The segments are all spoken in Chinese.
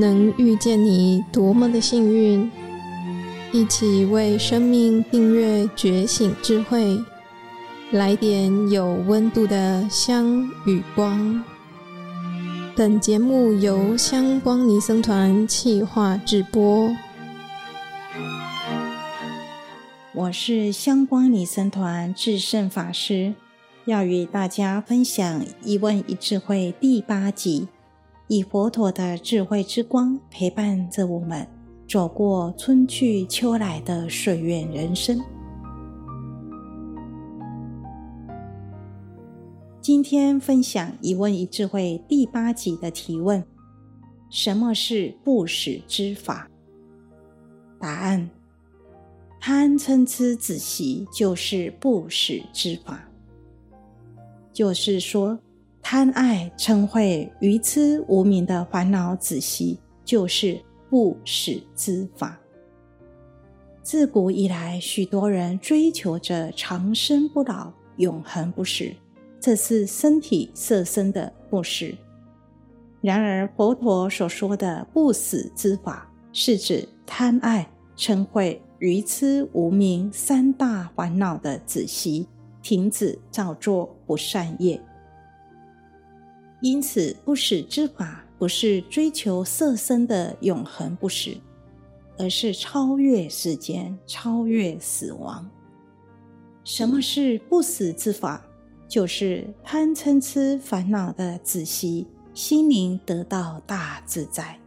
能遇见你多么的幸运！一起为生命订阅觉醒智慧，来点有温度的香与光。本节目由香光尼僧团企划制播。我是香光尼僧团至胜法师，要与大家分享《一问一智慧》第八集。以佛陀的智慧之光陪伴着我们走过春去秋来的岁月人生。今天分享《一问一智慧》第八集的提问：什么是不死之法？答案：贪嗔痴止息就是不死之法，就是说。贪爱嗔恚愚痴无明的烦恼止息，就是不死之法。自古以来，许多人追求着长生不老、永恒不死，这是身体色身的不死。然而，佛陀所说的不死之法，是指贪爱嗔恚愚痴无明三大烦恼的止息，停止造作不善业。因此，不死之法不是追求色身的永恒不死，而是超越时间、超越死亡。什么是不死之法？就是贪嗔痴烦恼的止息，心灵得到大自在。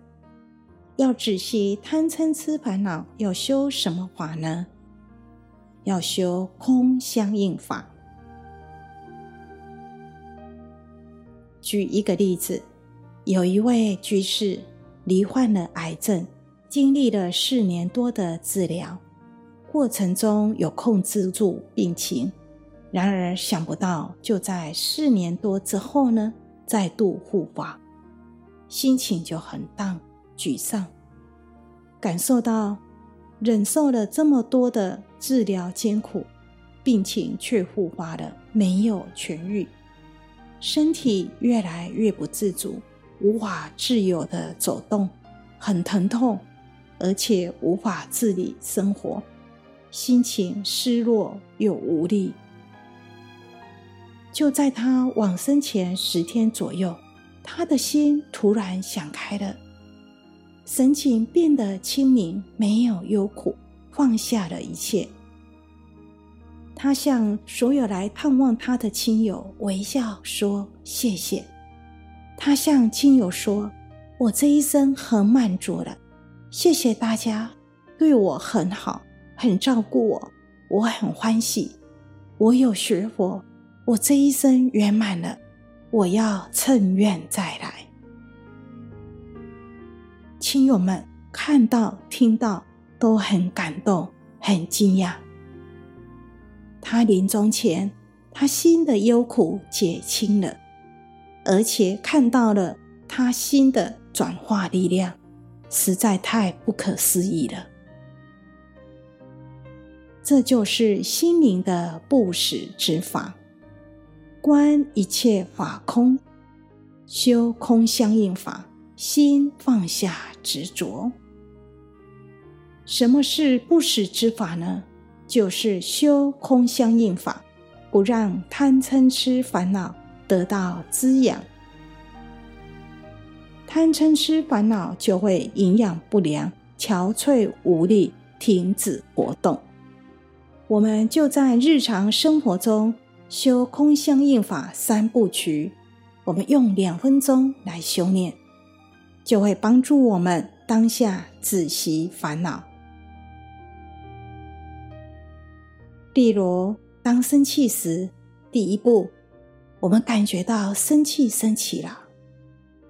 要止息贪嗔痴烦恼，要修什么法呢？要修空相应法。举一个例子，有一位居士罹患了癌症，经历了四年多的治疗，过程中有控制住病情。然而想不到，就在四年多之后呢，再度复发，心情就很荡、沮丧，感受到忍受了这么多的治疗艰苦，病情却复发了，没有痊愈。身体越来越不自主，无法自由的走动，很疼痛，而且无法自理生活，心情失落又无力。就在他往生前十天左右，他的心突然想开了，神情变得清明，没有忧苦，放下了一切。他向所有来探望他的亲友微笑说：“谢谢。”他向亲友说：“我这一生很满足了，谢谢大家对我很好，很照顾我，我很欢喜。我有学佛，我这一生圆满了，我要趁愿再来。”亲友们看到、听到都很感动，很惊讶。他临终前，他心的忧苦解清了，而且看到了他心的转化力量，实在太不可思议了。这就是心灵的不死之法，观一切法空，修空相应法，心放下执着。什么是不死之法呢？就是修空相应法，不让贪嗔痴烦恼得到滋养，贪嗔痴烦恼就会营养不良、憔悴无力、停止活动。我们就在日常生活中修空相应法三部曲，我们用两分钟来修炼，就会帮助我们当下止息烦恼。例如，当生气时，第一步，我们感觉到生气升起了，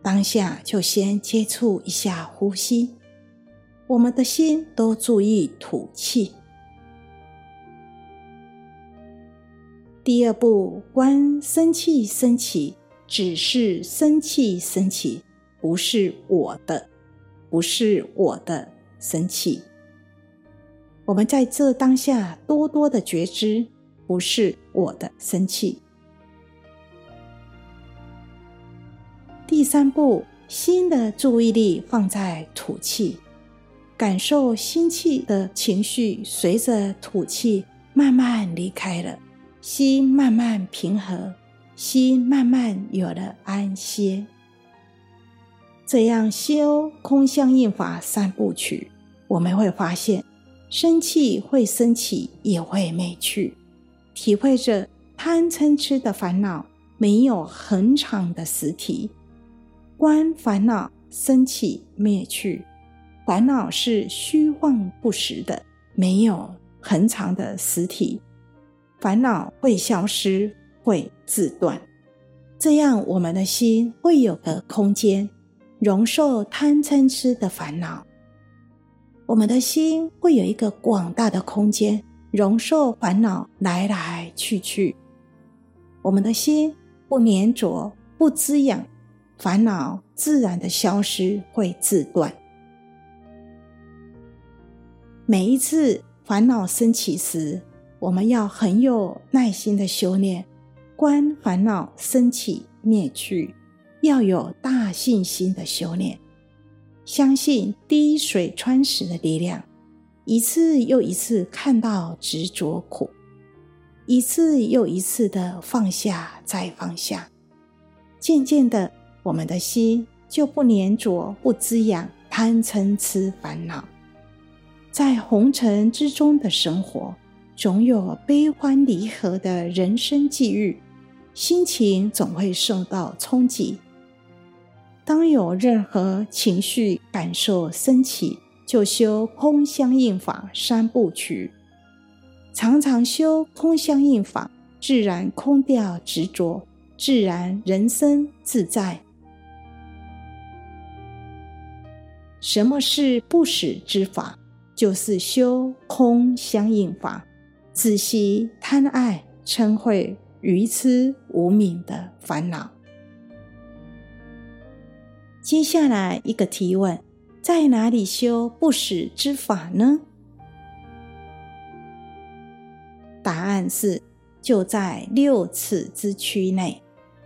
当下就先接触一下呼吸，我们的心都注意吐气。第二步，观生气升起，只是生气升起，不是我的，不是我的生气。我们在这当下多多的觉知，不是我的生气。第三步，心的注意力放在吐气，感受心气的情绪随着吐气慢慢离开了，心慢慢平和，心慢慢有了安歇。这样修空相应法三部曲，我们会发现，生气会升起，也会灭去，体会着贪嗔痴的烦恼没有恒常的实体。观烦恼生起灭去，烦恼是虚幻不实的，没有恒常的实体。烦恼会消失，会自断，这样我们的心会有个空间，容受贪嗔痴的烦恼。我们的心会有一个广大的空间，容受烦恼来来去去。我们的心不粘着，不滋养。烦恼自然的消失，会自断。每一次烦恼升起时，我们要很有耐心的修炼，观烦恼升起灭去，要有大信心的修炼，相信滴水穿石的力量，一次又一次看到执着苦，一次又一次的放下再放下，渐渐的。我们的心就不粘着，不滋养贪嗔痴烦恼，在红尘之中的生活，总有悲欢离合的人生际遇，心情总会受到冲击。当有任何情绪感受升起，就修空相应法三部曲，常常修空相应法，自然空掉执着，自然人生自在。什么是不死之法？就是修空相应法，止息贪爱、嗔恚、愚痴、无明的烦恼。接下来一个提问：在哪里修不死之法呢？答案是就在六尺之区内，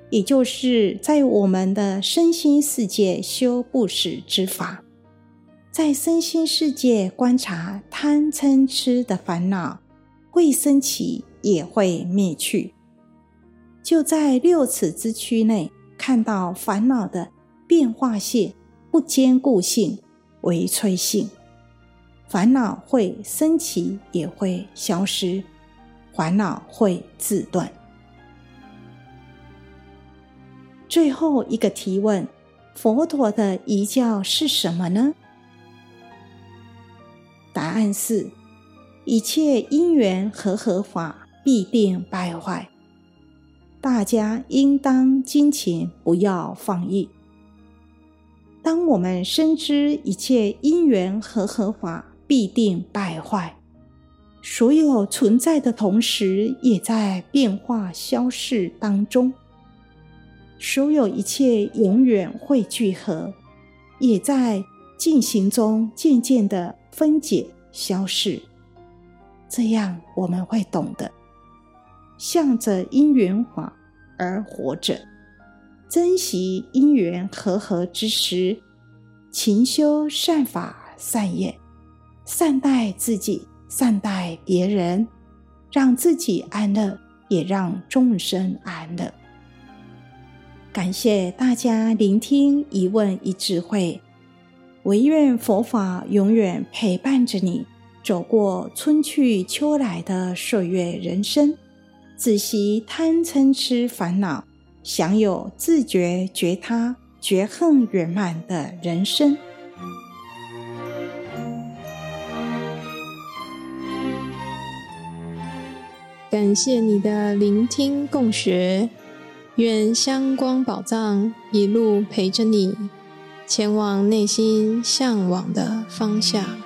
也就是在我们的身心世界修不死之法。在身心世界观察贪嗔痴的烦恼，会升起也会灭去。就在六尺之区内，看到烦恼的变化性、不坚固性、违摧性。烦恼会升起也会消失，烦恼会自断。最后一个提问：佛陀的遗教是什么呢？答案是：一切因缘和合法必定败坏。大家应当精勤，不要放逸。当我们深知一切因缘和合法必定败坏，所有存在的同时，也在变化消逝当中；所有一切永远会聚合，也在进行中，渐渐的。分解、消逝，这样我们会懂得，向着因缘法而活着，珍惜因缘和合之时，勤修善法善业，善待自己，善待别人，让自己安乐，也让众生安乐。感谢大家聆听一问一智慧。唯愿佛法永远陪伴着你，走过春去秋来的岁月人生，止息贪嗔痴烦恼，享有自觉觉他觉恨圆满的人生。感谢你的聆听共学，愿香光宝藏一路陪着你。前往内心向往的方向。